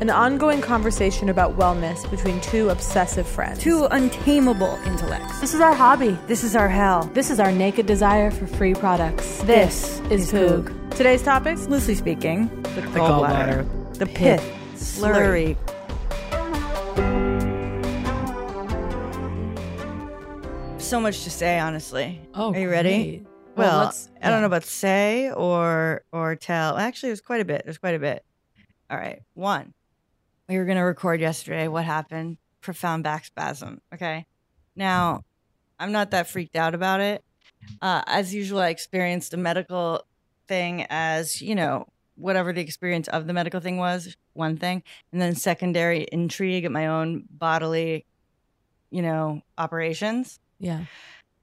an ongoing conversation about wellness between two obsessive friends. two untamable intellects. This is our hobby. This is our hell. This is our naked desire for free products. This, is, is Poog. Today's topics Loosely speaking, the, gallbladder. the pith, slurry. So much to say, honestly. Oh, Are you ready? great. Well, let's- I don't know about say or or tell. Actually, there's quite a bit. There's quite a bit. All right. One, we were gonna record yesterday. What happened? Profound back spasm. Okay. Now, I'm not that freaked out about it. Uh, as usual, I experienced a medical thing as you know whatever the experience of the medical thing was. One thing, and then secondary intrigue at my own bodily, you know, operations. Yeah.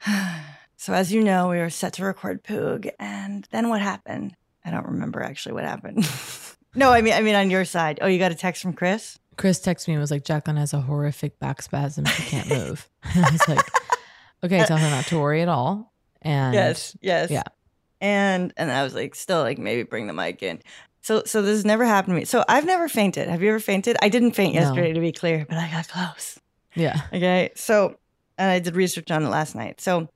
So as you know, we were set to record Poog, and then what happened? I don't remember actually what happened. no, I mean, I mean on your side. Oh, you got a text from Chris. Chris texted me and was like, Jacqueline has a horrific back spasm. She can't move. I was like, okay, tell her not to worry at all. And yes, yes, yeah. And and I was like, still like maybe bring the mic in. So so this has never happened to me. So I've never fainted. Have you ever fainted? I didn't faint No. yesterday, to be clear, but I got close. Yeah. Okay. So, and I did research on it last night. So,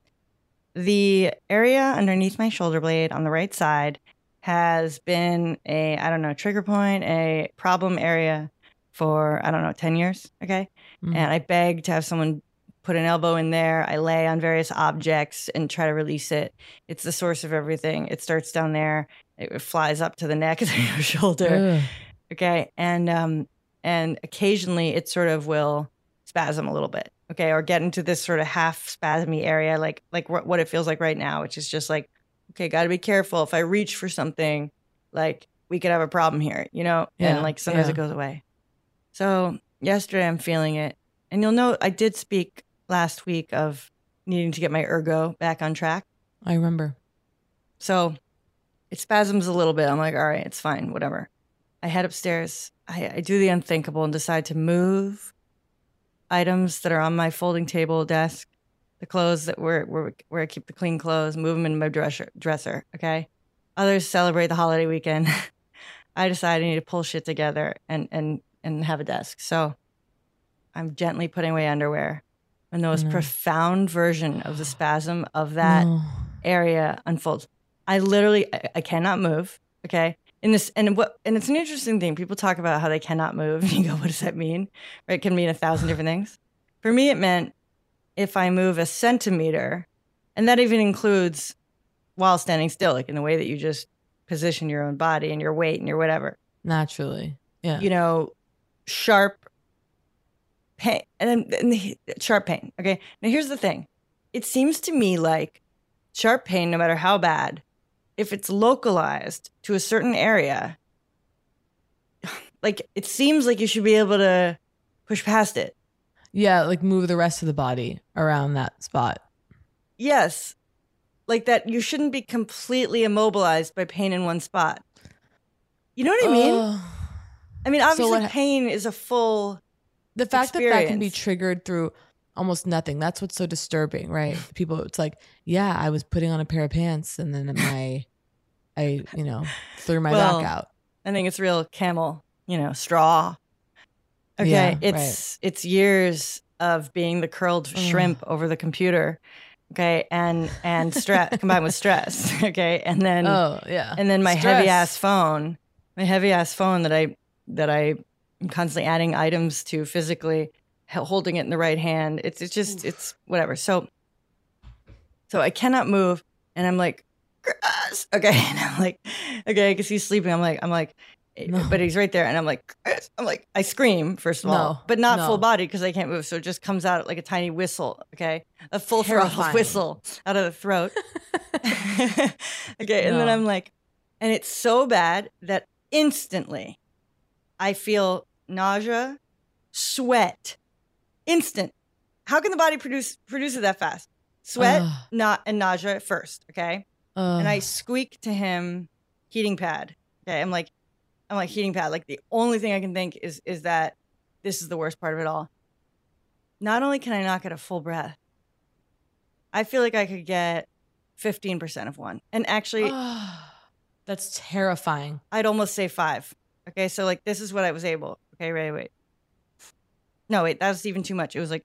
the area underneath my shoulder blade on the right side has been a, I don't know, trigger point, a problem area for, I don't know, 10 years. Okay. Mhm. And I beg to have someone put an elbow in there. I lay on various objects and try to release it. It's the source of everything. It starts down there, it flies up to the neck and your shoulder. Ugh. Okay. And um and occasionally it sort of will spasm a little bit. Okay. Or get into this sort of half spasmy area, like like what what it feels like right now, which is just like, okay, gotta be careful. If I reach for something, like we could have a problem here, you know? Yeah, And like sometimes yeah. it goes away. So yesterday I'm feeling it. And you'll know I did speak last week of needing to get my ergo back on track. I remember. So it spasms a little bit. I'm like, all right, it's fine, whatever. I head upstairs. I, I do the unthinkable and decide to move items that are on my folding table desk, the clothes that where where, where I keep the clean clothes, move them in my dresser. Dresser, okay. Others celebrate the holiday weekend. I decide I need to pull shit together and and and have a desk. So I'm gently putting away underwear. And the most No. profound version of the spasm of that No. area unfolds. I literally I, I cannot move. Okay. In this and what and it's an interesting thing. People talk about how they cannot move. And you go, what does that mean? Right? It can mean a thousand different things. For me, it meant if I move a centimeter, and that even includes while standing still, like in the way that you just position your own body and your weight and your whatever. Naturally. Yeah. You know, sharp pain and then and the, sharp pain. Okay. Now here's the thing. It seems to me like sharp pain, no matter how bad, if it's localized to a certain area, like it seems like you should be able to push past it. Yeah, like move the rest of the body around that spot. Yes. Like that you shouldn't be completely immobilized by pain in one spot. You know what I mean? I mean, So obviously what- pain is a full the fact that that can be triggered through almost nothing that's what's so disturbing right people it's like yeah i was putting on a pair of pants and then my i you know threw my Well, back out I think it's real camel, you know, straw. Okay, Yeah, it's it's years of being the curled shrimp mm. over the computer. Okay, and and stress combined with stress. Okay, and then oh yeah and then my heavy ass phone, my heavy ass phone that I that I am constantly adding items to physically, holding it in the right hand. It's it's just it's whatever. So so I cannot move, and I'm like, okay, and I'm like, okay, because he's sleeping. I'm like, I'm like. Eh, No. But he's right there, and I'm like, I'm like, I scream first of all, but not no. full body because I can't move, so it just comes out like a tiny whistle. Okay, a full throttle whistle out of the throat. okay, and then I'm like, and it's so bad that instantly I feel nausea, sweat, instant. How can the body produce produce it that fast? Sweat, Ugh. not and nausea at first, okay? and I squeak to him, heating pad. Okay, I'm like, I'm like heating pad. Like the only thing I can think is is that this is the worst part of it all. Not only can I not get a full breath, I feel like I could get 15% of one. And actually, Ugh. that's terrifying I'd almost say five. Okay, so like this is what I was able. Okay, wait, wait. No, wait, that was even too much. It was like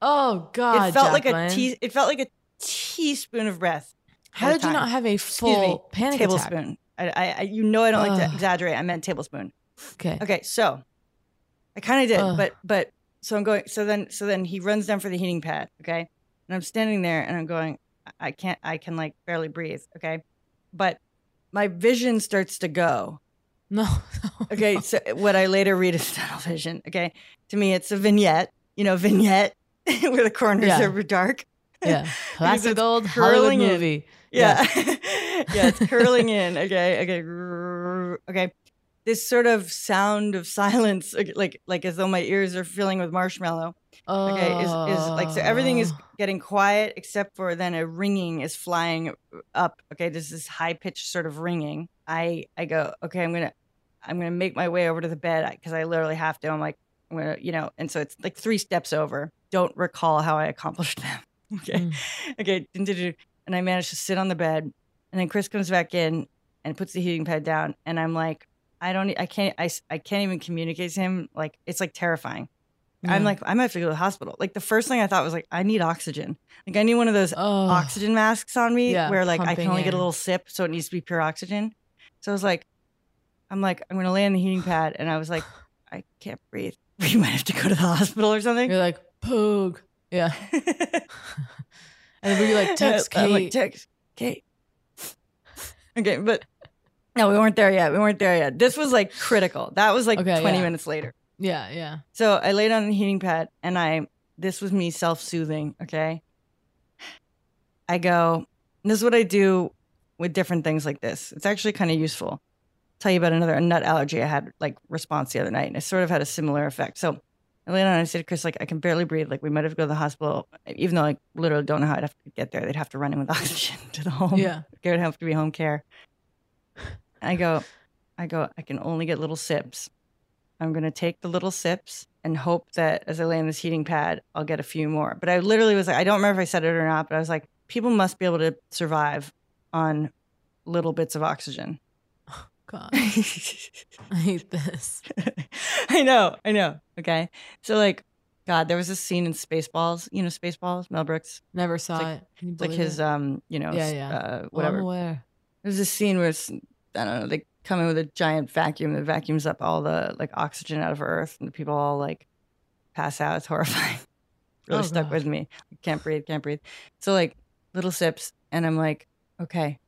oh god it felt like a Jacqueline. tea. It felt like a teaspoon of breath. how did you not have a Excuse me, full panic attack tablespoon. I, I, I, you know, I don't like to exaggerate. I meant tablespoon. okay Okay, so I kind of did, Ugh. but but so I'm going. So then so then he runs down for the heating pad. Okay, and I'm standing there and I'm going. I- can't. I can like barely breathe. Okay, but my vision starts to go. no Okay, so what I later read is tunnel vision. Okay, to me it's a vignette. You know, vignette where the corners Yeah. are dark. yeah classic old hollywood curling in. movie Yeah. yeah, it's curling in. Okay, okay. Okay. This sort of sound of silence, like- like as though my ears are filling with marshmallow. Okay, is, is like so everything is Oh. getting quiet except for then a ringing is flying up. Okay, there's this high pitched sort of ringing. I I go, okay, I'm gonna I'm gonna make my way over to the bed because I literally have to. I'm like, I'm gonna, you know, and so it's like three steps over. Don't recall how I accomplished them. Okay, Mm. okay, and I managed to sit on the bed, and then Chris comes back in and puts the heating pad down, and I'm like, I don't, I can't, I, I can't even communicate to him. Like it's like terrifying. I'm like, I might have to go to the hospital. Like the first thing I thought was like, I need oxygen. Like I need one of those oh oxygen masks on me Yeah, where like I can only get a little sip, so it needs to be pure oxygen. So I was like, I'm like, I'm gonna lay on the heating pad, and I was like, I can't breathe. We might have to go to the hospital or something. you're like poog yeah and were you like text Kate. I'm like, text Kate. Okay, but no, we weren't there yet. We weren't there yet. This was like critical. That was like Okay, 20 yeah. minutes later. yeah yeah So I laid on the heating pad and I, this was me self soothing. Okay. I go, this is what I do with different things like this. It's actually kind of useful. tell you about another nut allergy I had like response the other night and it sort of had a similar effect. So I laid on I said to Chris, like, I can barely breathe. Like, we might have to go to the hospital, even though I literally don't know how I'd have to get there. They'd have to run in with oxygen to the home. yeah It would have to be home care. I go, I go, I can only get little sips. I'm going to take the little sips and hope that as I lay on this heating pad, I'll get a few more. But I literally was like, I don't remember if I said it or not, but I was like, people must be able to survive on little bits of oxygen. God i hate this I know, I know. Okay. So like God, there was a scene in Spaceballs. You know Spaceballs, Mel Brooks. Never saw like- it. Can you like his, it? um, you know, Yeah, yeah. Uh, Well, whatever. aware. There's a scene where it's, I don't know, they come in with a giant vacuum that vacuums up all the like oxygen out of Earth, and the people all like pass out. It's horrifying. really Oh, stuck God. with me. Can't breathe, can't breathe. So like little sips, and I'm like, okay.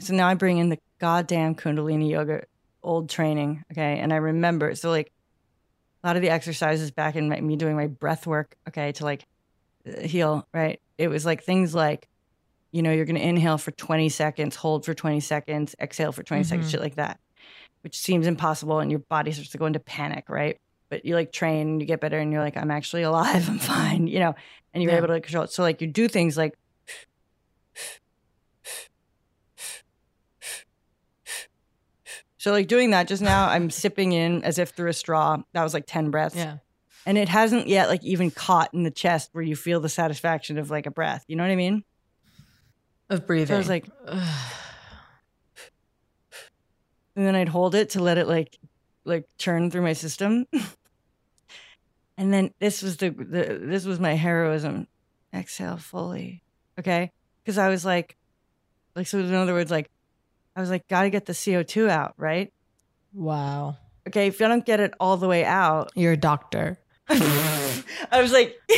So now I bring in the goddamn Kundalini yoga old training, okay, and I remember. So like a lot of the exercises back in my, me doing my breath work, okay, to like uh, heal, right? It was like things like you know, you're going to inhale for 20 seconds, hold for 20 seconds, exhale for 20 seconds, Mhm. shit like that, which seems impossible. And your body starts to go into panic, right? But you like train you get better and you're like, I'm actually alive. I'm fine, you know, and you're Yeah. able to control it. So, like, you do things like, so like doing that just now, I'm sipping in as if through a straw. That was like 10 breaths. Yeah. And it hasn't yet like even caught in the chest where you feel the satisfaction of like a breath. You know what I mean? Of breathing. So I was like, and then I'd hold it to let it like like churn through my system. and then this was the, the this was my heroism. Exhale fully. Okay? Cuz I was like like so in other words like I was like got to get the CO2 out, right? wow. Okay, if I don't get it all the way out, You're a doctor. I was like,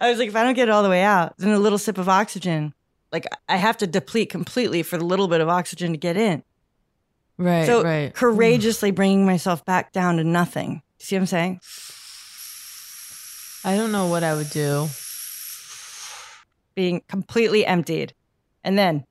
I was like, if I don't get it all the way out, then a little sip of oxygen, like I have to deplete completely for the little bit of oxygen to get in. Right, so right. courageously bringing myself back down to nothing. See what I'm saying? I don't know what I would do. Being completely emptied, and then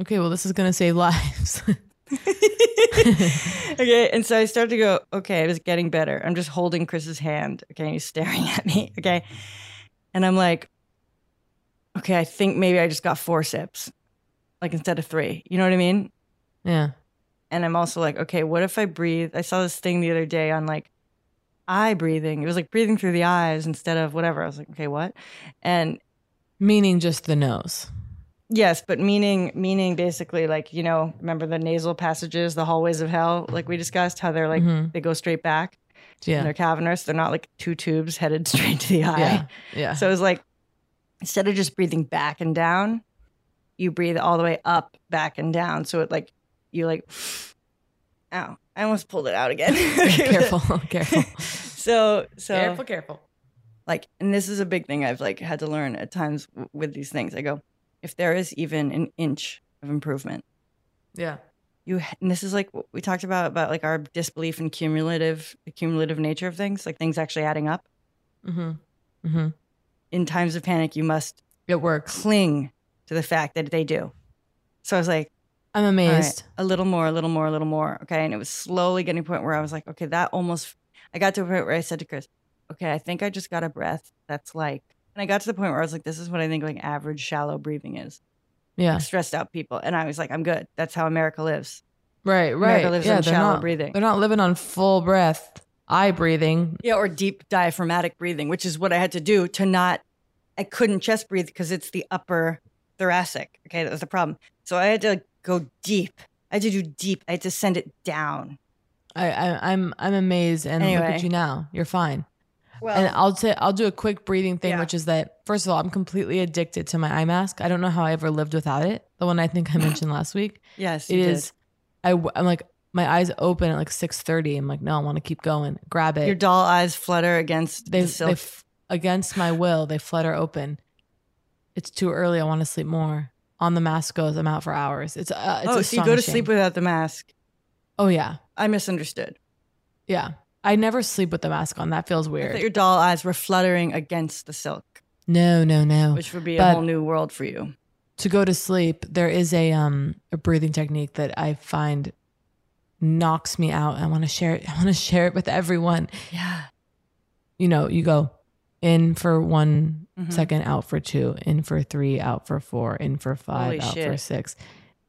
Okay, well, this is going to save lives. okay, and so I started to go, okay, it was getting better. I'm just holding Chris's hand. Okay, and he's staring at me. Okay. And I'm like, okay, I think maybe I just got four sips, like instead of three. You know what I mean? yeah. And I'm also like, okay, what if I breathe? I saw this thing the other day on like eye breathing. It was like breathing through the eyes instead of whatever. I was like, okay, what? And Meaning just the nose. Yes, but meaning meaning basically like you know remember the nasal passages, the hallways of hell, like we discussed, how they're like Mhm. they go straight back. Yeah. And they're cavernous. They're not like two tubes headed straight to the eye. Yeah. Yeah. So it was like instead of just breathing back and down, you breathe all the way up, back and down. So it like you like, ow! I almost pulled it out again. careful, careful. So so Careful, careful. like and this is a big thing i've like had to learn at times w- with these things i go if there is even an inch of improvement Yeah. you and this is like what we talked about about like our disbelief in cumulative the cumulative nature of things like things actually adding up Mm-hmm. Mm-hmm. in times of panic you must It works. cling to the fact that they do so i was like I'm all right, amazed. a little more a little more a little more okay and it was slowly getting to a point where i was like okay that almost i got to a point where i said to chris okay i think i just got a breath that's like and i got to the point where i was like this is what i think like average shallow breathing is Yeah. like stressed out people and i was like i'm good that's how america lives Right, America right. lives yeah, on they're shallow not, breathing. They're not living on full breath, eye breathing. yeah or deep diaphragmatic breathing which is what i had to do to not i couldn't chest breathe because it's the upper thoracic okay that was the problem so i had to go deep i had to do deep i had to send it down I, I I'm I'm amazed, and look at you now. You're fine. Well and I'll say I'll do a quick breathing thing, Yeah. which is that first of all, I'm completely addicted to my eye mask. I don't know how I ever lived without it. The one I think I mentioned last week. yes It is. I I'm like my eyes open at like 6:30. I'm like, no, I want to keep going. Grab it. your doll eyes flutter against they, the they f- against my will, they flutter open. It's too early. I want to sleep more. On the mask goes. I'm out for hours. It's uh, it's oh so you go to sleep without the mask Oh yeah, i misunderstood yeah. I never sleep with the mask on. That feels weird. thought your doll eyes were fluttering against the silk no, no, no. which would be a whole new world for you to go to sleep, there is a um a breathing technique that I find knocks me out. I want to share it. I want to share it with everyone. yeah You know, you go in for one Mhm. second, out for two, in for three, out for four, in for five, Holy out for six,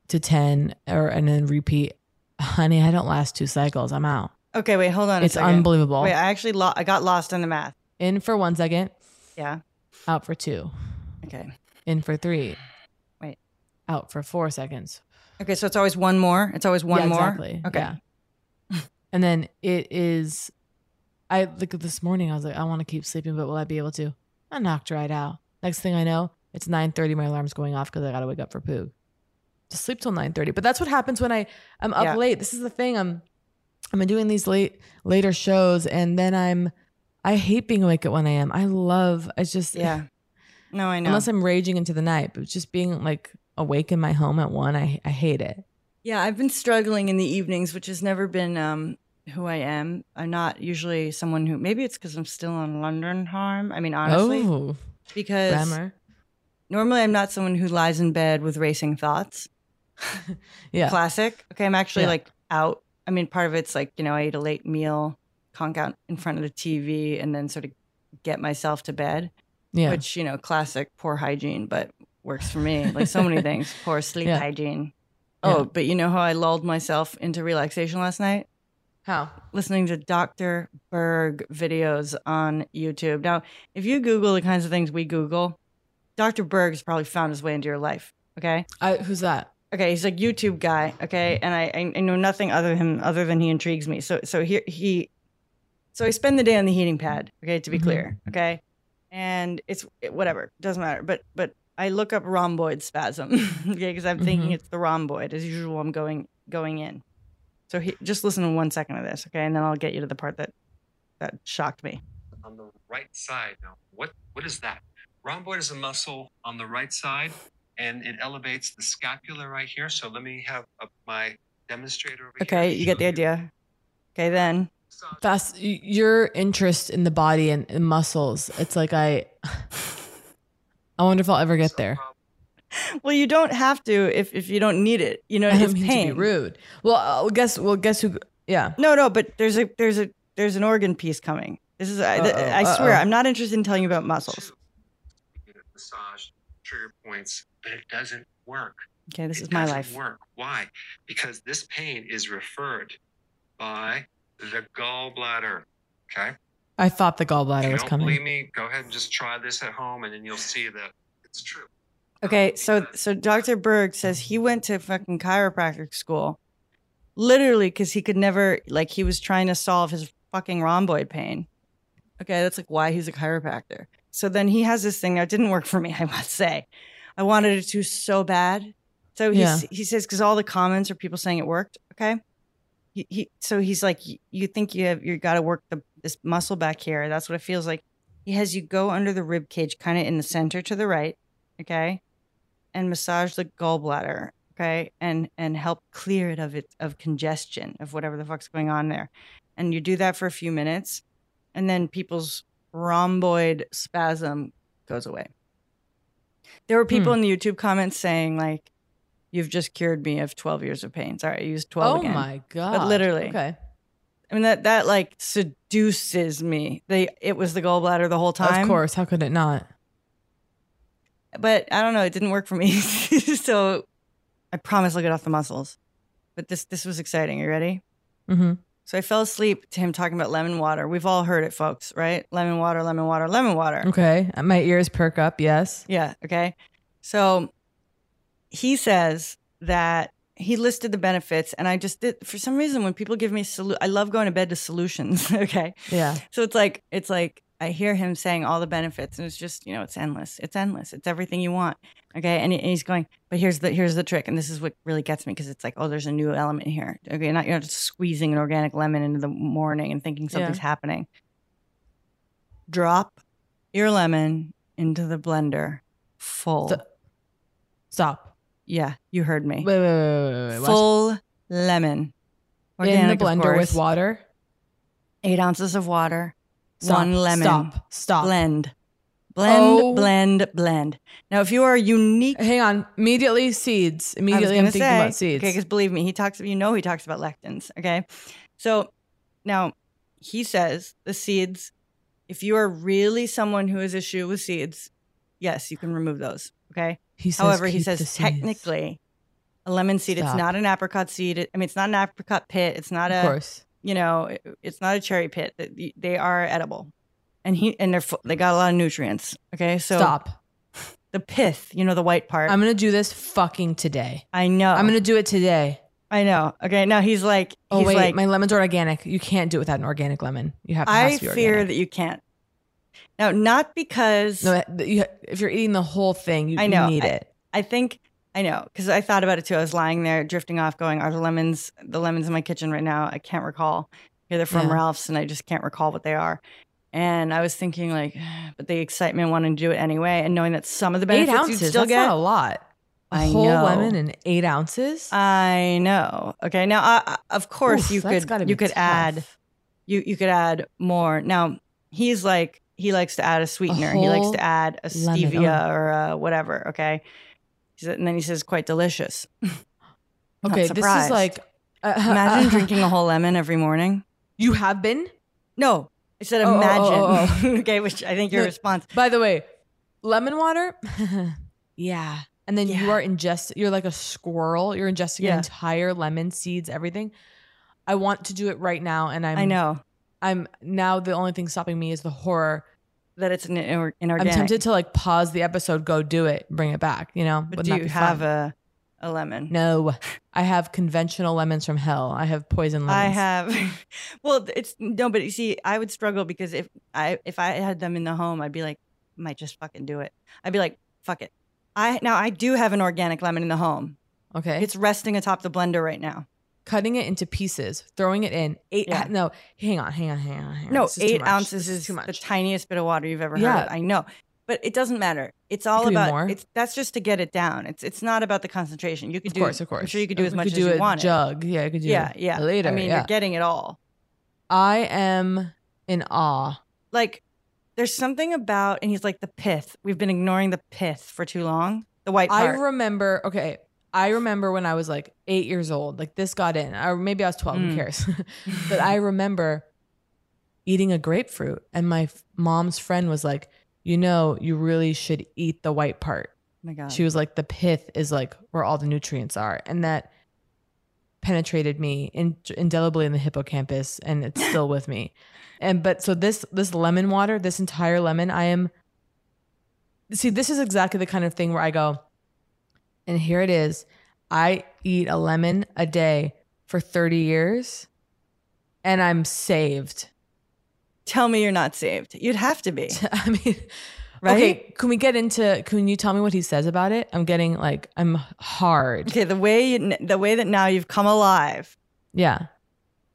to ten, or and then repeat. Honey, I don't last two cycles. I'm out. Okay wait hold on a It's second. unbelievable. wait i actually lo- i got lost in the math In for one second, yeah out for two, okay in for three, Wait. out for four seconds. Okay, so it's always one more. It's always one Yeah, more. Exactly. Okay. Yeah. And then it is, I like this morning, I was like, I want to keep sleeping, but will I be able to? I knocked right out. Next thing I know, it's 9.30, my alarm's going off because I got to wake up for Poog. To sleep till 9.30. But that's what happens when I, I'm up Yeah. late. This is the thing. I'm, I'm doing these late, later shows and then I'm, I hate being awake at 1 a.m. I love, it's just, Yeah. No, I know. unless I'm raging into the night, but just being like awake in my home at 1, I, I hate it. Yeah, I've been struggling in the evenings, which has never been um, who I am. I'm not usually someone who. Maybe it's because I'm still on London harm. I mean, honestly, oh, because grammar. normally I'm not someone who lies in bed with racing thoughts. Yeah. Classic. Okay, I'm actually Yeah. like out. I mean, part of it's like you know I ate a late meal, conk out in front of the TV, and then sort of get myself to bed. Yeah. Which you know, classic poor hygiene, but works for me. Like so many things, poor sleep Yeah. hygiene. Yeah. Oh, but you know how I lulled myself into relaxation last night? How? Listening to Dr. Berg videos on YouTube. Now, if you Google the kinds of things we Google, Dr. Berg's probably found his way into your life. Okay. I, who's that? Okay, he's a YouTube guy. Okay, and I, I I know nothing other him other than he intrigues me. So so here he, so I spend the day on the heating pad. Okay, to be Mhm. clear. Okay, and it's it, whatever doesn't matter. But but I look up rhomboid spasm. okay, because I'm thinking Mhm. it's the rhomboid as usual. I'm going going in. So he, just listen to one second of this, okay, and then I'll get you to the part that that shocked me. on the right side. Now, what what is that? Rhomboid is a muscle on the right side, and it elevates the scapula right here. So let me have uh my demonstrator over Okay, here. you get the idea. Okay, then That's your interest in the body and, and muscles. It's like I, I wonder if I'll ever get there. well, you don't have to if if you don't need it. You know, I don't it's mean pain. to be rude. Well, uh, guess. Well, guess who? Yeah. No, no, but there's a there's a there's an organ piece coming. This is I, th- Uh-oh, I swear uh-oh. I'm not interested in telling you about muscles. You get a massage trigger points, but it doesn't work. Okay, this it is my doesn't life. Work. Why? Because this pain is referred by the gallbladder. Okay. I thought the gallbladder If you was don't coming. believe me? Go ahead and just try this at home, and then you'll see that it's true. Okay, um, so so Dr. Berg says he went to fucking chiropractic school, literally because he could never like he was trying to solve his fucking rhomboid pain. Okay, that's like why he's a chiropractor. So then he has this thing that didn't work for me. I must say, I wanted it to so bad. So Yeah. he says because all the comments are people saying it worked. Okay, he, he so he's like you think you have you got to work the this muscle back here. That's what it feels like. He has you go under the rib cage, kind of in the center to the right. Okay, and massage the gallbladder okay and and help clear it of it of congestion of whatever the fuck's going on there and you do that for a few minutes and then people's rhomboid spasm goes away there were people Hmm. in the youtube comments saying like you've just cured me of 12 years of pain sorry i used 12 oh again my god! But literally. Okay. i mean that that like seduces me they it was the gallbladder the whole time Of course. How could it not? but I don't know. It didn't work for me. so I promise I'll get off the muscles. But this this was exciting. Are you ready? Mm-hmm. So I fell asleep to him talking about lemon water. We've all heard it, folks, right? Lemon water, lemon water, lemon water. Okay. My ears perk up. Yes. Yeah. Okay. So he says that he listed the benefits, and I just did for some reason when people give me solu- I love going to bed to solutions. okay. Yeah. So it's like it's like I hear him saying all the benefits, and it's just you know it's endless. It's endless. It's everything you want. Okay, and, and he's going, but here's the here's the trick, and this is what really gets me because it's like oh, there's a new element here. Okay, not you're not just squeezing an organic lemon into the morning and thinking something's Yeah. happening. Drop your lemon into the blender, full. St- Stop. yeah, you heard me. Wait, wait, wait, wait, wait. Full lemon. in the blender with water. Eight ounces of water. Stop. One lemon. Stop. Stop. Blend. Blend, Oh. blend, blend. Now, if you are unique, Hang on. Immediately seeds. Immediately, I'm thinking say, about seeds. Okay, because believe me, he talks. You know, he talks about lectins. Okay, so now he says the seeds. If you are really someone who has issue with seeds, yes, you can remove those. Okay. He However, he says technically, a lemon seed. It's not an apricot seed. I mean, it's not an apricot pit. It's not Of a. course. You know, it- it's not a cherry pit. They- are edible, and he and they're they got a lot of nutrients. Okay, so Stop. the pith. You know, the white part. I'm gonna do this fucking today. I know. I'm gonna do it today. I know. Okay, now he's like, Oh he's wait, like, my lemons are organic. You can't do it without an organic lemon. You have. It I to fear that you can't. Now, not because No, you, if you're eating the whole thing, you, I know. you need I, it. I think I know because I thought about it too. I was lying there, drifting off, going, "Are the lemons the lemons in my kitchen right now?" I can't recall. Yeah, they're from Yeah. Ralph's, and I just can't recall what they are. And I was thinking, like, but the excitement wanting to do it anyway, and knowing that some of the Eight benefits ounces. you'd still that's get. not a lot. A I whole know. lemon in eight ounces. I know. Okay, now uh, uh, of course Oof, you could you could add you you could add more. Now he's like he likes to add a sweetener. he likes to add a stevia Oh. or a whatever. Okay, said- and then he says quite delicious. Okay, this is like. uh, imagine drinking a whole lemon every morning. You have been. No, I said Oh, oh, oh, imagine. oh, okay, which I think your response. By the way, lemon water. yeah. And then you are ingest. You're like a squirrel. You're ingesting Yeah. entire lemon, seeds, everything. I want to do it right now, and I'm. I know I'm now the only thing stopping me is the horror. That it's an inor- I'm tempted to like pause the episode, go do it, bring it back. You know, but Wouldn't do you have fun? a a lemon? No, I have conventional lemons from hell. I have poison lemons. I have. Well, it's no, but you see, I would struggle because if I if I had them in the home, I'd be like, might just fucking do it. I'd be like, fuck it. I now I do have an organic lemon in the home. Okay, It's resting atop the blender right now. Cutting it into pieces, throwing it in eight. Yeah. No, hang on, hang on, hang on, hang on. No, eight ounces This is too much. the tiniest bit of water you've ever Yeah. heard. I know, but it doesn't matter. It's all be about. It's that's just to get it down. It's it's not about the concentration. You could Of do. course, of course. I'm sure you could do uh, as We much could as do you want. Jug, yeah, I could do. Yeah, yeah. Later, I mean, yeah. you're getting it all. I am in awe. like there's something about and he's like the pith we've been ignoring the pith for too long the white I remember. Okay, I remember when I was like eight years old. Like this got in, or maybe I was twelve. Who Mm. cares? but I remember eating a grapefruit, and my f- mom's friend was like, "You know, you really should eat the white part." oh my god She was like, "The pith is like where all the nutrients are," and that penetrated me in, indelibly in the hippocampus, and it's still with me. And but so this this lemon water, this entire lemon, I am. See, this is exactly the kind of thing where I go, and here it is. I eat a lemon a day for 30 years and I'm saved. tell me you're not saved you'd have to be I mean, Right? okay, can we get into, can you tell me what he says about it? I'm getting like, I'm hard. okay the way you, the way that now you've come alive Yeah.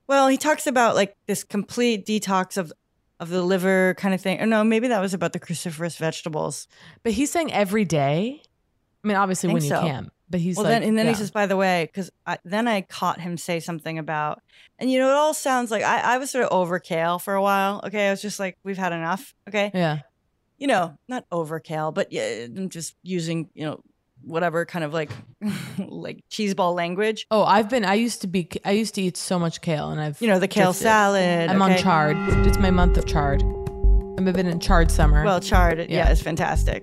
well he talks about like this complete detox of of the liver kind of thing or no maybe that was about the cruciferous vegetables But he's saying every day. I mean, obviously when Think you so. can, but he's well like, then and then yeah. he says by the way because then i caught him say something about and you know it all sounds like I, I was sort of over kale for a while okay i was just like we've had enough okay yeah. you know, not overkill, but yeah, I'm just using, you know, whatever kind of like like cheeseball language. Oh, I've been, I used to be, I used to eat so much kale and I've, You know, the kale drifted. salad. I'm on okay? chard. It's my month of chard. I've been in chard summer. Well, chard, yeah, Yeah. is fantastic.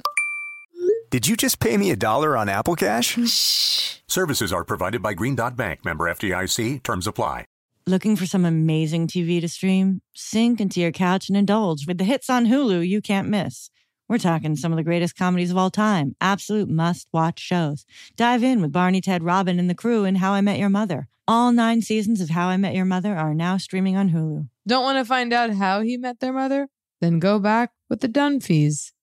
Did you just pay me a dollar on Apple Cash? Shh. Services are provided by Green Dot Bank, member FDIC. Terms apply. Looking for some amazing TV to stream? Sink into your couch and indulge with the hits on Hulu you can't miss. We're talking some of the greatest comedies of all time, absolute must watch shows. Dive in with Barney, Ted, Robin, and the crew in How I Met Your Mother. All nine seasons of How I Met Your Mother are now streaming on Hulu. Don't want to find out how he met their mother? Then go back with the Dunphys,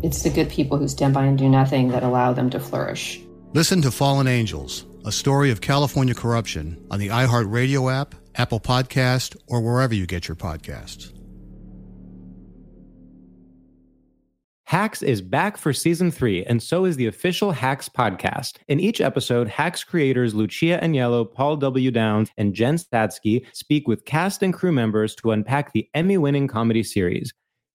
It's the good people who stand by and do nothing that allow them to flourish. Listen to Fallen Angels, a story of California corruption on the iHeartRadio app, Apple Podcast, or wherever you get your podcasts. Hacks is back for season three, and so is the official Hacks podcast. In each episode, Hacks creators Lucia Aniello, Paul W. Downs, and Jen Statsky speak with cast and crew members to unpack the Emmy winning comedy series.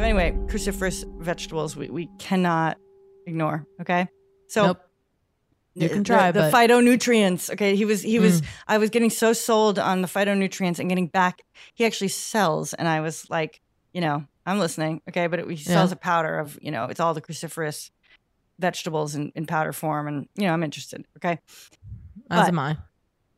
So anyway, cruciferous vegetables we, we cannot ignore. Okay. So Nope. You the- can try, the, the but- phytonutrients. Okay. He was he was Mm. I was getting so sold on the phytonutrients and getting back. He actually sells, and I was like, you know, I'm listening. Okay, but it, he sells Yeah. a powder of you know, it's all the cruciferous vegetables in, in powder form, and you know, I'm interested. Okay. As But- am I.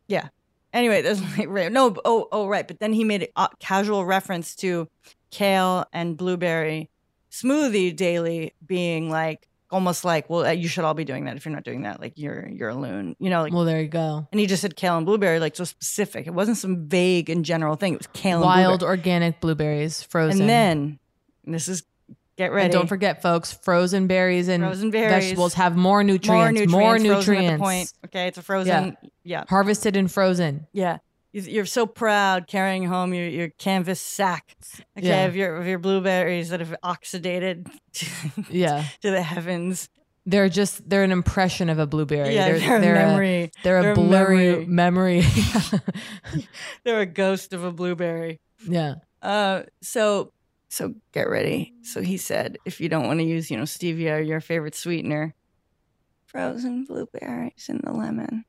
Yeah. Anyway, there's like no. Oh, oh, right. But then he made a casual reference to kale and blueberry smoothie daily, being like almost like, well, uh, you should all be doing that. If you're not doing that, like you're you're a loon. You know, like. Well, there you go. and he just said kale and blueberry, like so specific. It wasn't some vague and general thing. It was kale and Wild blueberry. organic blueberries, frozen. And then and this is get ready. And don't forget, folks, frozen berries and Frozen berries. vegetables have more nutrients. more nutrients. More nutrients. at the point. Okay, it's a frozen. Yeah. Harvested and frozen. Yeah. You- You're so proud carrying home your, your canvas sack okay, Yeah. of your of your blueberries that have oxidated to, Yeah. to the heavens. They're just they're an impression of a blueberry. Yeah, they're, they're a they're memory. they're a They're a blurry memory. They're a ghost of a blueberry. yeah. Uh, so so get ready. So he said, if you don't want to use, you know, stevia or your favorite sweetener, frozen blueberries and the lemon.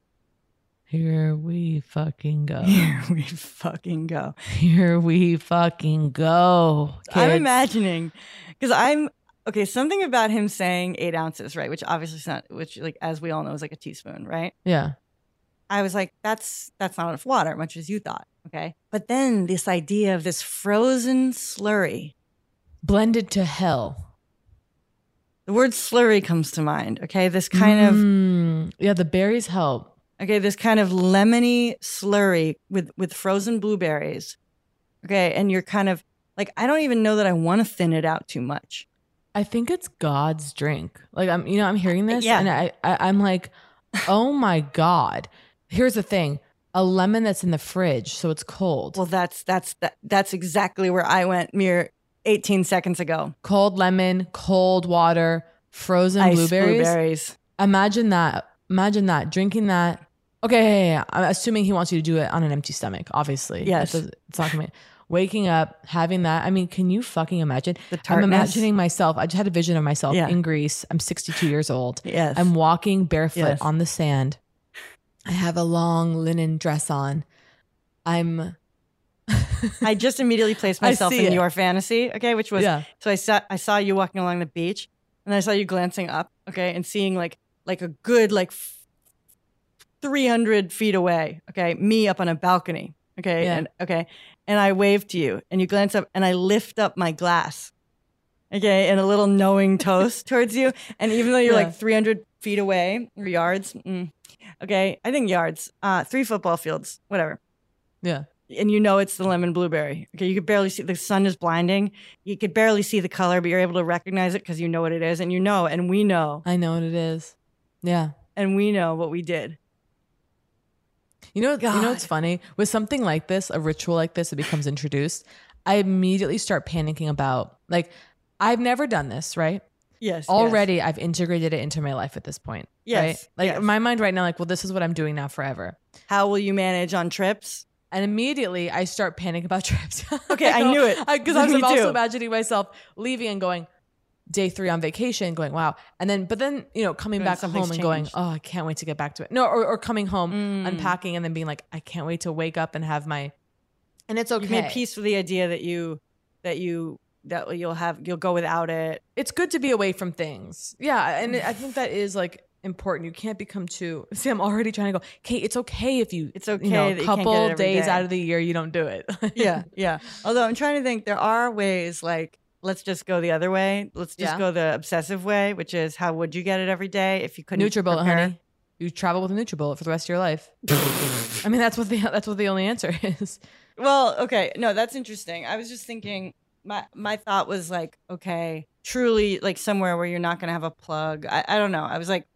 Here we fucking go. Here we fucking go. Here we fucking go. I'm imagining because I'm okay. Something about him saying eight ounces, right? Which obviously is not, which like as we all know is like a teaspoon, right? Yeah. I was like, that's that's not enough water, much as you thought. Okay, but then this idea of this frozen slurry, Blended to hell. the word slurry comes to mind. Okay, this kind of Mm, yeah, the berries help. okay, this kind of lemony slurry with with frozen blueberries. Okay, and you're kind of like, I don't even know that I want to thin it out too much. I think it's God's drink. Like I'm, you know, I'm hearing this, Yeah. and I, I, I'm like, oh my God. Here's the thing: a lemon that's in the fridge, so it's cold. Well, that's that's that, that's exactly where I went mere 18 seconds ago. cold lemon, cold water, frozen Iced blueberries. blueberries. Imagine that Imagine that drinking that. Okay, yeah, yeah. I'm assuming he wants you to do it on an empty stomach. Obviously, Yes. It it's not gonna. Be, waking up, having that. I mean, can you fucking imagine? I'm imagining myself. I just had a vision of myself Yeah. in Greece. I'm 62 years old. Yes. I'm walking barefoot Yes. on the sand. I have a long linen dress on. I'm. I just immediately placed myself in it. your fantasy. Okay, which was Yeah. so I saw I saw you walking along the beach, and I saw you glancing up. Okay, and seeing like like a good like three hundred feet away. Okay, me up on a balcony. Okay, Yeah. and okay, and I waved to you, and you glance up, and I lift up my glass. Okay, and a little knowing toast towards you, and even though you're Yeah. like three hundred feet away or yards, mm, okay, I think yards, uh, three football fields, whatever Yeah. and you know it's the lemon blueberry. Okay, you could barely see the sun is blinding. You could barely see the color, but you're able to recognize it because you know what it is, and you know, and we know, I know what it is. Yeah. and we know what we did. You know, you know what's funny? With something like this, a ritual like this, it becomes introduced. I immediately start panicking about like I've never done this, right? Yes, yes. Already I've integrated it into my life at this point. Yes, Right? Like yes. my mind right now, like, well, this is what I'm doing now forever. How will you manage on trips? And immediately I start panicking about trips. Okay, I knew it. Because I, Me was also too. imagining myself leaving and going day three on vacation, going, wow. And then, but then, you know, coming back home and going, oh, I can't wait to get back to it. No, or, or coming home, Mm. unpacking, and then being like, I can't wait to wake up and have my, and it's okay. You made peace with the idea that you that you that you'll have you'll go without it. it's good to be away from things. Yeah, and I think that is like important. You can't become too. See, I'm already trying to go. Okay, it's okay if you. It's okay You know, a you can't get couple days day. out of the year you don't do it. yeah, yeah. Although I'm trying to think, there are ways like let's just go the other way. Let's just Yeah. go the obsessive way, which is how would you get it every day if you couldn't NutriBullet, prepare? honey. You travel with a NutriBullet for the rest of your life. I mean, that's what the that's what the only answer is. Well, okay, no, that's interesting. I was just thinking. My my thought was like, okay, truly, like somewhere where you're not gonna have a plug. I, I don't know. I was like,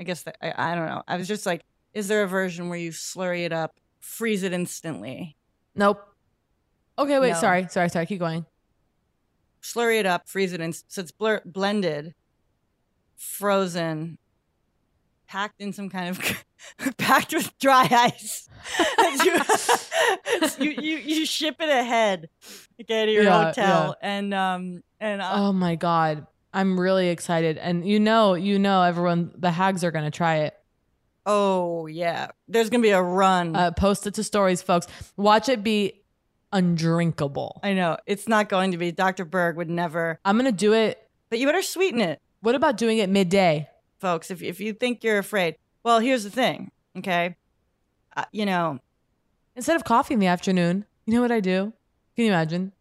I guess that, I I don't know. I was just like, is there a version where you slurry it up, freeze it instantly, Nope. Okay, wait. No. Sorry, sorry, sorry. Keep going. slurry it up, freeze it in so it's blur- blended, frozen, packed in some kind of packed with dry ice. you, you, you you ship it ahead, okay, to your Yeah, hotel, and um and um, Oh my god, I'm really excited, and you know, you know, everyone, the hags are gonna try it. oh yeah, there's gonna be a run. Uh, post it to stories, folks. Watch it be undrinkable. I know it's not going to be. Dr. Berg would never, I'm gonna do it. but you better sweeten it. What about doing it midday? Folks if, if you think you're afraid well here's the thing okay? Uh, you know Instead of coffee in the afternoon, you know what I do? Can you imagine?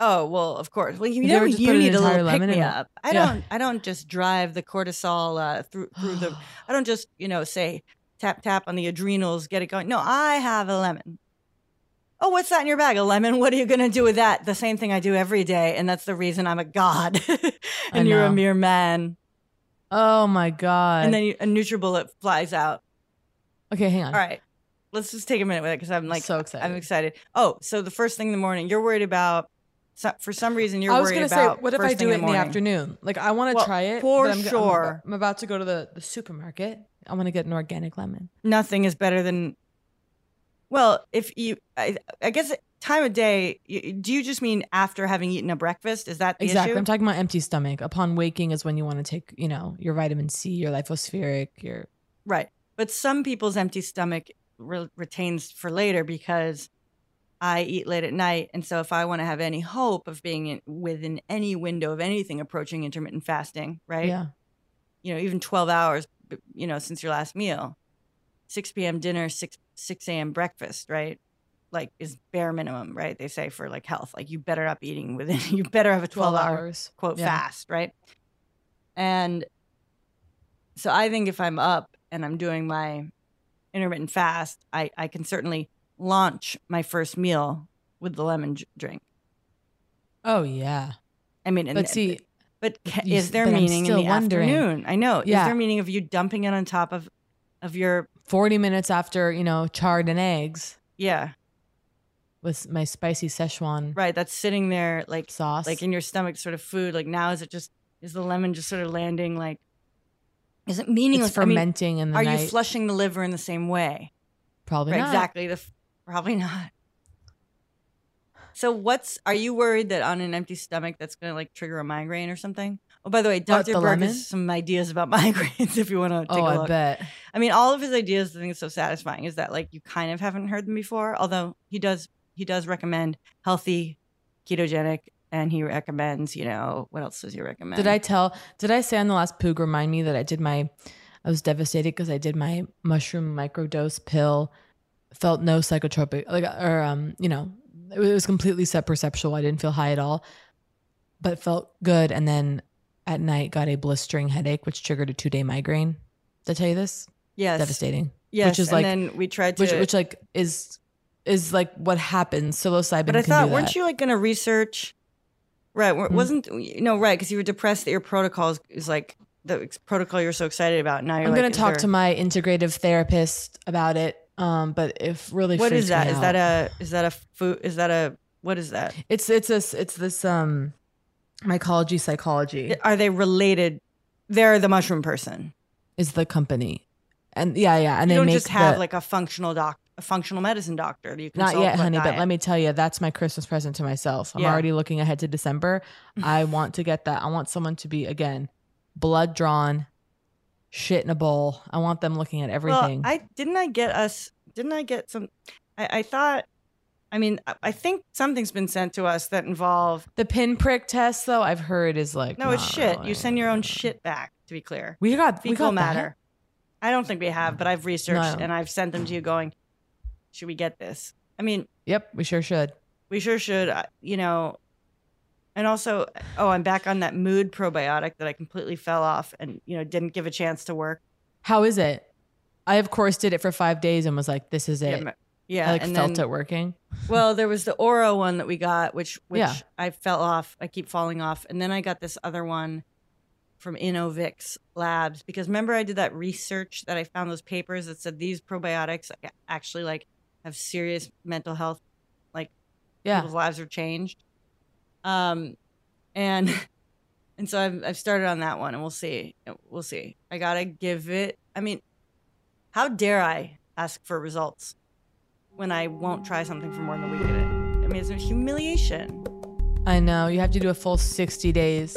oh well of course. Well you, You know you need a little pick lemon me in it? up. I Yeah. don't i don't just drive the cortisol uh, through through the i don't just you know say tap tap on the adrenals get it going. No i have a lemon. Oh what's that in your bag? A lemon? What are you going to do with that? The same thing i do every day and that's the reason i'm a god and you're a mere man Oh my god! and then you, a nutribullet flies out okay, hang on. All right. Let's just take a minute with it because I'm like so excited. I'm excited. Oh, so the first thing in the morning, you're worried about. So, for some reason, you're I was worried gonna say, about. what if I do it in the morning. afternoon? Like, I want to Well, try it for I'm, I'm- sure. I'm, about to go to the, the supermarket. I want to get an organic lemon. Nothing is better than. Well, if you, I, I guess time of day. Do you just mean after having eaten a breakfast? Is that the Exactly. issue? I'm talking about empty stomach. Upon waking is when you want to take, you know, your vitamin C, your Lypo-Spheric, your Right. But some people's empty stomach re- retains for later because I eat late at night. And so if I want to have any hope of being in, within any window of anything approaching intermittent fasting, right? yeah. You know, even 12 hours, you know, since your last meal, 6 p.m. dinner, 6, 6 a.m. breakfast, right? Like is bare minimum, right? They say for like health, like you better not be eating within, you better have a 12, 12 hour hours. quote Yeah. fast, right? And so I think if I'm up and I'm doing my intermittent fast, I, I can certainly launch my first meal with the lemon j- drink. Oh yeah. I mean, and- But see, but ca- you is there but meaning in the wondering. afternoon? I know. Yeah. Is there meaning of you dumping it on top of of your 40 minutes after, you know, charred and eggs yeah with my spicy Szechuan right? That's sitting there like sauce. like in your stomach, sort of food. Like now, is it just is the lemon just sort of landing like Is it meaningless? It's I mean, fermenting in the Are night. you flushing the liver in the same way? Probably Right, not. Exactly. The f- probably not. So what's are you worried that on an empty stomach that's going to like trigger a migraine or something? Oh, by the way, Dr. lemon? has some ideas about migraines if you want to take Oh, a I look. bet. I mean, all of his ideas, the thing that's so satisfying is that like you kind of haven't heard them before. Although he does, he does recommend healthy, ketogenic, and he recommends, you know, what else does he recommend? Did I tell? Did I say on the last Poog remind me that I did my? I was devastated because I did my mushroom microdose pill. Felt no psychotropic, like or um, you know, it was completely set perceptual. I didn't feel high at all, but felt good. And then at night, got a blistering headache, which triggered a two day migraine. Did I tell you this? Yes. devastating. Yes, which is and like then we tried which to- which like is is like what happens. Psilocybin. But I thought, weren't you like going to research? Right. wa- Hmm? Wasn't no right because you were depressed that your protocol is, is like the protocol you're so excited about. Now you're I'm like, gonna is talk there- to my integrative therapist about it. Um, but if really what is that? Is that? that a is that a food? Is that a what is that? It's it's a it's this um mycology psychology Are they related? They're the mushroom person. is the company, and yeah yeah, and you they don't make just have the- like a functional doc, a functional medicine doctor. that You not yet, honey. But let me tell you, that's my Christmas present to myself. I'm Yeah. already looking ahead to December. I want to get that. I want someone to be again blood drawn, shit in a bowl. I want them looking at everything. Well, I didn't I get us didn't I get some I, I thought I mean I, think something's been sent to us that involve the pinprick test, though, I've heard is like No, it's shit. really- You send your own shit back, to be clear. We got we fecal got that? matter. I don't think we have, but I've researched No. and I've sent them to you going, should we get this? I mean, Yep, we sure should. we sure should, uh, you know. And also, oh, I'm back on that mood probiotic that I completely fell off and, you know, didn't give a chance to work. How is it? I of course did it for five days and was like, "This is it." ma- yeah, I like and felt then- it working. Well, there was the Oro one that we got, which which Yeah. I fell off. I keep falling off, and then I got this other one from Innovix Labs because remember I did that research that I found those papers that said these probiotics actually like have serious mental health, like Yeah. people's lives are changed. Um, and and so I've I've started on that one, and we'll see. We'll see. I gotta give it. I mean, how dare I ask for results when I won't try something for more than a week at it? I mean, it's a humiliation. I know you have to do a full sixty days.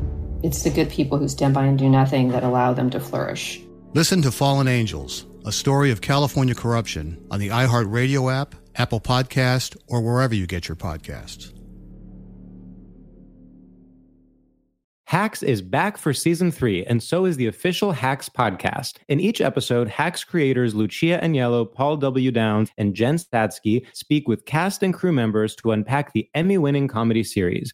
It's the good people who stand by and do nothing that allow them to flourish. Listen to Fallen Angels, a story of California corruption on the iHeartRadio app, Apple Podcast, or wherever you get your podcasts. Hacks is back for season three, and so is the official Hacks podcast. In each episode, Hacks creators Lucia Aniello, Paul W. Downs, and Jen Statsky speak with cast and crew members to unpack the Emmy winning comedy series.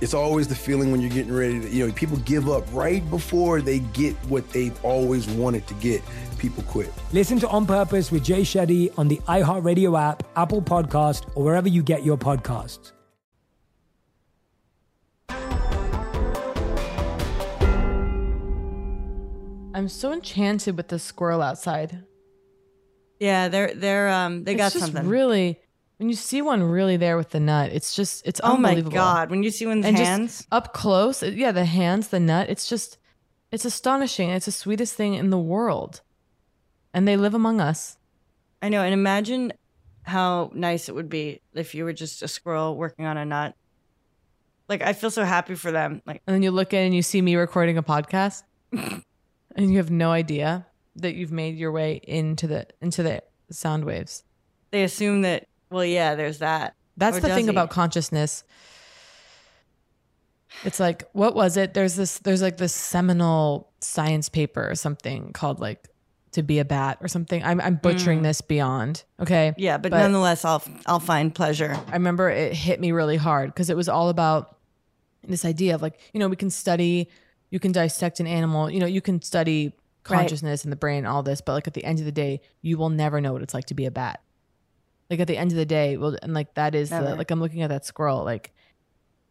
It's always the feeling when you're getting ready to, you know, people give up right before they get what they've always wanted to get. People quit. Listen to On Purpose with Jay Shetty on the iHeartRadio app, Apple Podcast, or wherever you get your podcasts. I'm so enchanted with the squirrel outside. Yeah, they're they're um they it's got just something. really when you see one really there with the nut, it's just it's unbelievable. Oh my. God, when you see one's and just hands? up close, uh, yeah, the hands, the nut, it's just it's astonishing. It's the sweetest thing in the world, and they live among us. I know, and imagine how nice it would be if you were just a squirrel working on a nut. Like I feel so happy for them. Like And then you look in and you see me recording a podcast, and you have no idea that you've made your way into the into the sound waves. they assume that well, yeah, there's that. That's Or the thing he? about consciousness. It's like what was it? There's this there's like this seminal science paper or something called like to be a bat or something. I'm I'm butchering Mm. this beyond. Okay. Yeah, but, nonetheless, I'll I'll find pleasure. I remember it hit me really hard because it was all about this idea of like, you know, we can study, you can dissect an animal, you know, you can study Right. consciousness and the brain, and all this, but like at the end of the day, you will never know what it's like to be a bat. Like at the end of the day, well, and like that is the, like I'm looking at that squirrel, like,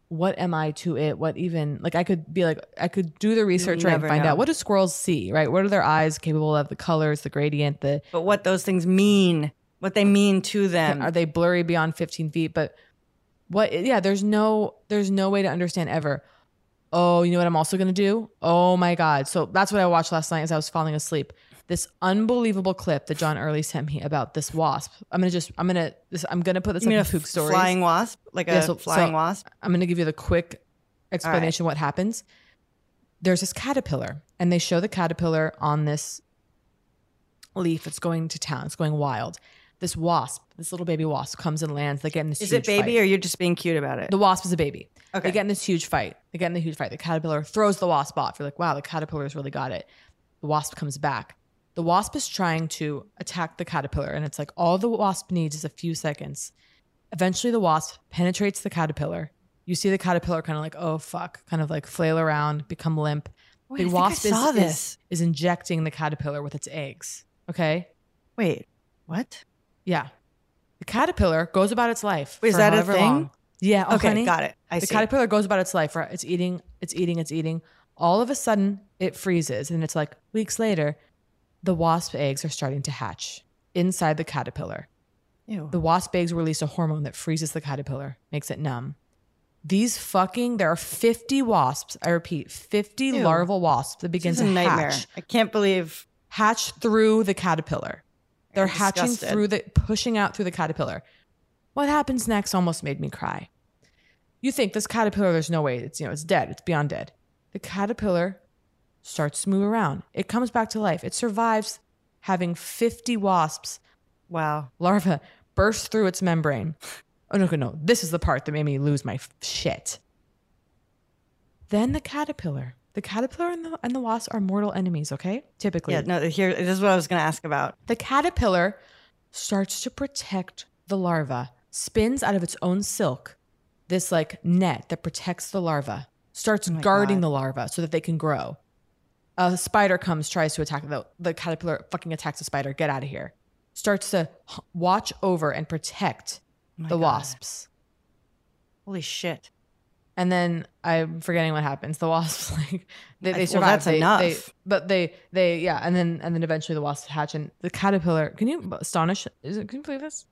what am I to it? What even like I could be like I could do the research right and find know. out what do squirrels see, right? What are their eyes capable of? The colors, the gradient, the But what those things mean, what they mean to them. are they blurry beyond 15 feet but what yeah there's no there's no way to understand ever oh you know what i'm also to do oh my god so that's what i watched last night as i was falling asleep this unbelievable clip that john early sent me about this wasp i'm to just i'm to this i'm to put this You up in a Poog f- stories flying wasp? Like a flying wasp? i'm to give you the quick explanation what happens there's this caterpillar and they show the caterpillar on this leaf it's going to town it's going wild this wasp this little baby wasp comes and lands they get in this Is it baby fight. or you're just being cute about it? The wasp is a baby. Okay. They get in this huge fight. They get in the huge fight. The caterpillar throws the wasp off. You're like, wow, the caterpillar's really got it. The wasp comes back. The wasp is trying to attack the caterpillar, and it's like all the wasp needs is a few seconds. Eventually, the wasp penetrates the caterpillar. You see the caterpillar kind of like, oh fuck, kind of like flail around, become limp. Wait, I the think I wasp is- saw is, this. is injecting the caterpillar with its eggs. Okay. Wait, what? Yeah. The caterpillar goes about its life. Wait, is that a thing? long. Yeah. Oh, Okay, honey. got it. I the see. caterpillar goes about its life. Right? It's eating. It's eating. It's eating. All of a sudden, it freezes, and it's like weeks later, the wasp eggs are starting to hatch inside the caterpillar. Ew. The wasp eggs release a hormone that freezes the caterpillar, makes it numb. These fucking there are 50 wasps, I repeat, 50 Ew. larval wasps that begin to a nightmare. hatch. I can't believe hatch through the caterpillar. They're I'm hatching disgusted. through the pushing out through the caterpillar. What happens next almost made me cry. You think this caterpillar, there's no way, it's you know, it's dead, it's beyond dead. The caterpillar starts to move around. It comes back to life. It survives having 50 wasps. Wow. Larva burst through its membrane. Oh no, no, no. This is the part that made me lose my f- shit. Then the caterpillar. The caterpillar and the, and the wasp are mortal enemies, okay? Typically. Yeah, no, here this is what I was gonna ask about. The caterpillar starts to protect the larva, spins out of its own silk this like net that protects the larva, starts Oh guarding God. the larva so that they can grow. A spider comes, tries to attack the the caterpillar, fucking attacks the spider. Get out of here. Starts to watch over and protect Oh the God. wasps. Holy shit. And then I'm forgetting what happens. The wasps like they, they well, survive. that's They- enough. they- but they they yeah, and then and then eventually the wasps hatch and the caterpillar. Can you astonish? Is it? Can you believe this?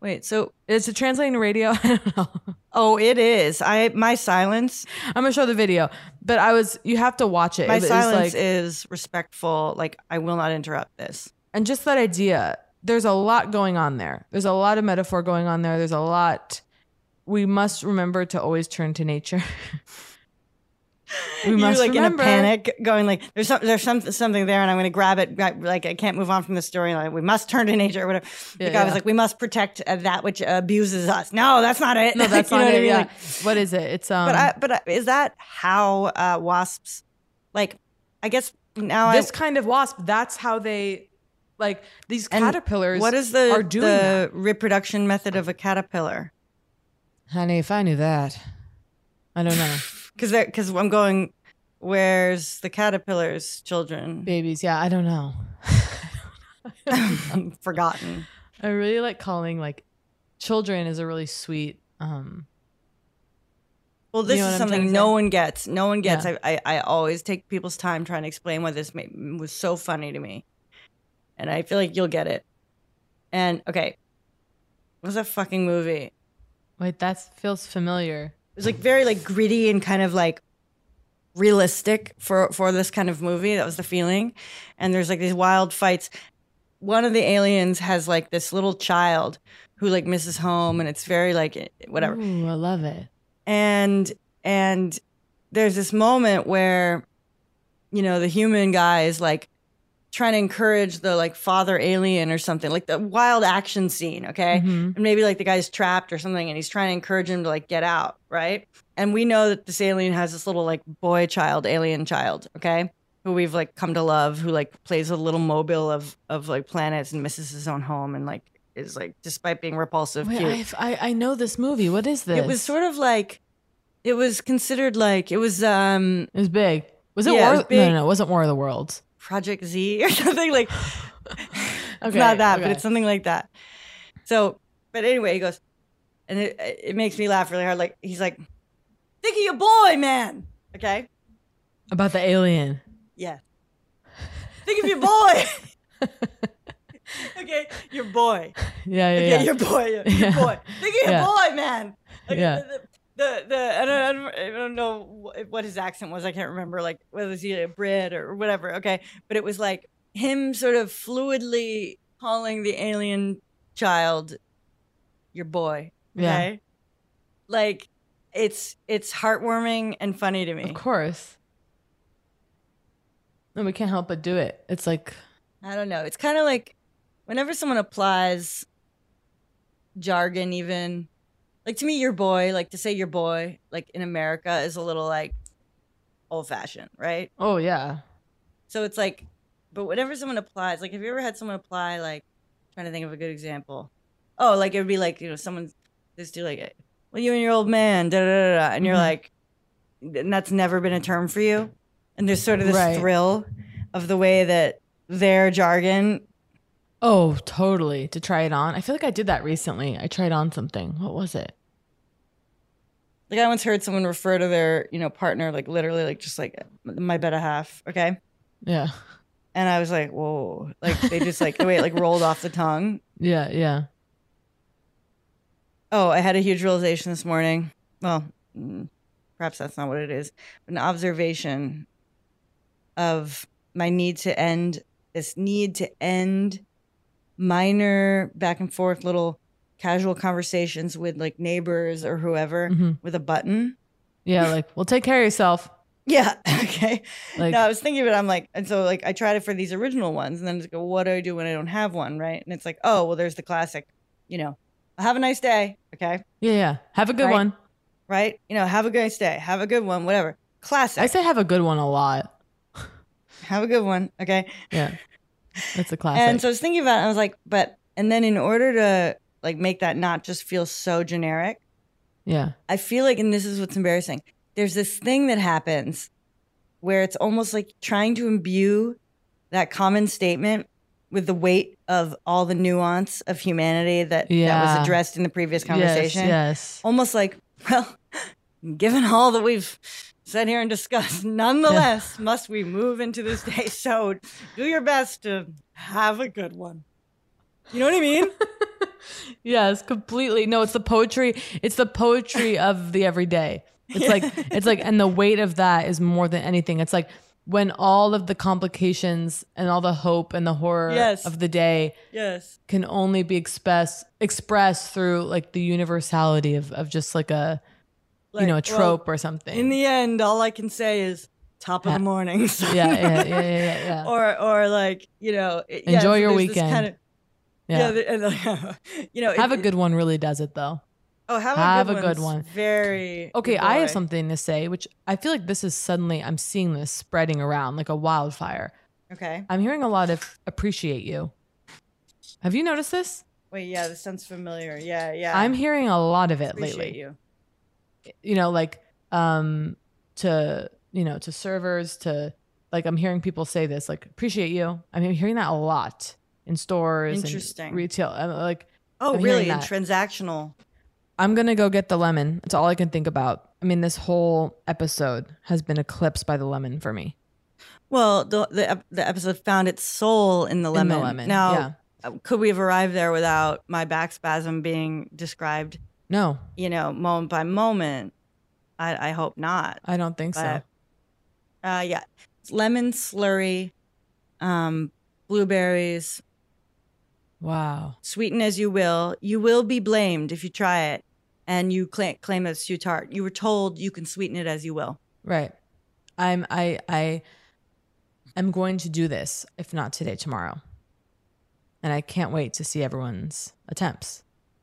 Wait, so is it translating to radio? I don't know. Oh, it is. I my silence. I'm gonna show the video, but I was you have to watch it. My It silence like- is respectful. Like I will not interrupt this. and just that idea. There's a lot going on there. There's a lot of metaphor going on there. There's a lot. We must remember to always turn to nature. we you must like remember. in a panic, going like, "There's some, there's some, something there, and I'm going to grab it. Like I can't move on from the story. Like we must turn to nature, or whatever." The Yeah, guy was like, "We must protect uh, that which abuses us." No, that's not it. No, that's not what I it. mean? Yeah. Like, what is it? It's um. but I, but I, is that how uh, wasps? Like, I guess now this I, kind of wasp. That's how they, like these caterpillars. What is the are doing the reproduction method of a caterpillar? Honey, if I knew that, I don't know. Because because I'm going. Where's the caterpillar's children? Babies, yeah, I don't know. I'm forgotten. I really like calling like children is a really sweet um Well, You this know what is something no one gets. No one gets. Yeah. I, I, I always take people's time trying to explain why this made, was so funny to me, and I feel like you'll get it. And okay, what's that fucking movie? Wait, that feels familiar. Was like very like gritty and kind of like realistic for for this kind of movie. That was the feeling. And there's like these wild fights. One of the aliens has like this little child who like misses home, and it's very like eh, whatever. Ooh, I love it. and and there's this moment where you know the human guy is like trying to encourage the like father alien or something like the wild action scene okay Mhm. and maybe like the guy's trapped or something and he's trying to encourage him to like get out right and we know that this alien has this little like boy child alien child okay who we've like come to love who like plays a little mobile of of like planets and misses his own home and like is like despite being repulsive Wait, I I know this movie. What is this? it was sort of like it was considered like it was um It was big. Was it Yeah, War? it was no, big. no, no, it wasn't War of the Worlds. Project Z or something like it's not that, but it's something like that. So, but anyway, he goes, and it it makes me laugh really hard. Like he's like, think of your boy, man. Okay, About the alien. yeah. Think of your boy. okay, your boy. Yeah, yeah, okay, yeah. your boy, your Yeah. boy. Think of your Yeah. boy, man. Like, Yeah. The, the, the I don't, I don't I don't know what his accent was. I can't remember. Like whether it's a Brit or whatever. Okay, but it was like him sort of fluidly calling the alien child your boy. Yeah. Like it's it's heartwarming and funny to me. Of course. And we can't help but do it. It's like I don't know. It's kind of like whenever someone applies jargon, even like to me, your boy, like to say your boy, like in America is a little like old fashioned, right? oh yeah. So it's like, but whenever someone applies, like, have you ever had someone apply, like, trying to think of a good example? Oh, like it would be like, you know, someone just do like, well, you and your old man, da da da, da, and you're Mhm. like, and that's never been a term for you. And there's sort of this Right. thrill of the way that their jargon Oh, totally. To try it on. I feel like I did that recently. I tried on something. What was it? Like I once heard someone refer to their, you know, partner like literally like just like my better half. Okay. Yeah. And I was like, whoa. Like they just like the way it like rolled off the tongue. Yeah, yeah. Oh, I had a huge realization this morning. Well, mm, perhaps that's not what it is. An observation of my need to end this need to end minor back and forth little casual conversations with like neighbors or whoever Mhm. with a button. Yeah, like, well, take care of yourself. Yeah. Okay. Like- no, I was thinking of it. I'm like, and so like I tried it for these original ones, and then it's like, what do I do when I don't have one, right? And it's like, oh, well, there's the classic, you know, have a nice day. Okay. Yeah, yeah. Have a good Right? one. Right. You know, have a nice day. Have a good one. Whatever. Classic. I say have a good one a lot. have a good one. Okay. Yeah. That's a classic. And so I was thinking about it. I was like, but and then in order to like make that not just feel so generic, yeah. I feel like, and this is what's embarrassing. There's this thing that happens where it's almost like trying to imbue that common statement with the weight of all the nuance of humanity that, that was addressed in the previous Yes, conversation. yes. Almost like, well, given all that we've said here and discussed, nonetheless, must we move into this day. So do your best to have a good one. You know what I mean? Yes, completely. No, it's the poetry. It's the poetry of the everyday. It's like it's like and the weight of that is more than anything. It's like when all of the complications and all the hope and the horror Yes. of the day yes. can only be expressed expressed through like the universality of, of just like a you know, a Like, well, trope or something. In the end, all I can say is top of the morning. Yeah, yeah, yeah, yeah, yeah, yeah. or or like you know, it- yeah, Enjoy so your weekend. Kind of, Yeah. yeah. and, uh, you know, it- have a good one really does it though. Oh, have, have a a good, good one. Very Okay, good I have something to say, which I feel like this is suddenly I'm seeing this spreading around like a wildfire. Okay. I'm hearing a lot of appreciate you. Have you noticed this? Wait, yeah, this sounds familiar. Yeah, yeah. I'm hearing a lot of it Appreciate lately. you. You know, like um to you know, to servers, to like I'm hearing people say this, like appreciate you. I'm hearing that a lot in stores Interesting. and retail. I'm like Oh, I'm really? In transactional. I'm gonna go get the lemon. That's all I can think about. I mean, this whole episode has been eclipsed by the lemon for me. Well, the the, the episode found its soul in the In the lemon. lemon, Now, yeah. uh, could we have arrived there without my back spasm being described? No, You know, moment by moment. I I hope not. I don't think so. Uh, yeah, It's lemon slurry, um, blueberries. Wow. Sweeten as you will, you will be blamed if you try it, and you claim claim it's too tart. You were told you can sweeten it as you will. Right. I'm I I am going to do this, if not today, tomorrow. And I can't wait to see everyone's attempts.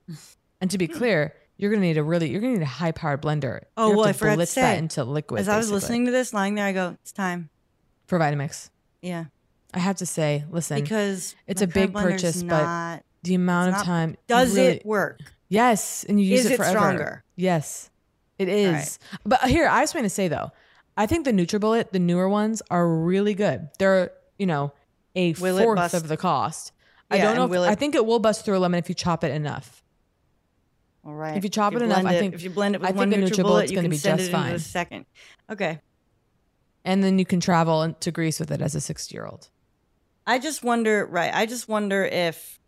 And to be clear, you're gonna need a really you're gonna need a high powered blender. Oh well, to I forgot to say. that into liquid. As I was basically, listening to this, lying there, I go, "It's time." for Vitamix. Yeah, I have to say, listen, because it's a big purchase, not- but the amount of not- time Does really- it work? Yes, and you use Is it it forever. stronger? Yes, it is. right. But here, I just want to say though, I think the NutriBullet, the newer ones, are really good. They're you know a Will fourth of the cost. I don't know. If, it- I think it will bust through a lemon if you chop it enough. All right. If you chop it enough, blend I think if you blend it with I one think a NutriBullet, NutriBullet's going to can be just it fine. second. Okay. And then you can travel to Greece with it as a sixty-year-old. I just wonder, right? I just wonder if,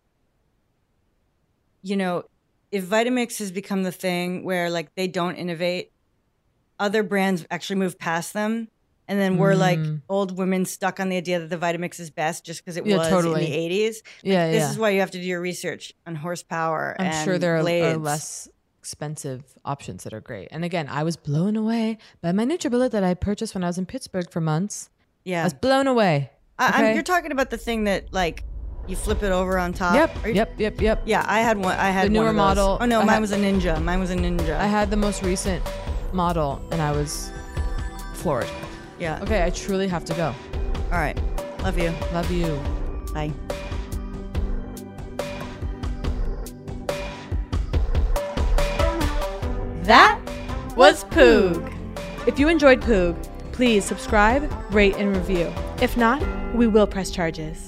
you know, if Vitamix has become the thing where like they don't innovate, other brands actually move past them. And then we're like Mm. old women stuck on the idea that the Vitamix is best just because it Yeah, was totally. in the 80s. Like, Yeah, This yeah. is why you have to do your research on horsepower. I'm and sure there are, are less expensive options that are great. And again, I was blown away by my NutriBullet that I purchased when I was in Pittsburgh for months. Yeah. I was blown away. I, I'm, Okay? you're talking about the thing that like you flip it over on top. Yep, you- yep, yep, yep. Yeah, I had one. I had The newer model, Oh no, I mine had- was a Ninja. Mine was a Ninja. I had the most recent model and I was floored. Yeah. Okay, I truly have to go. All right. Love you. Love you. Bye. That was Poog. If you enjoyed Poog, please subscribe, rate, and review. If not, we will press charges.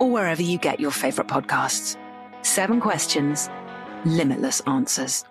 or wherever you get your favorite podcasts. Seven questions, limitless answers.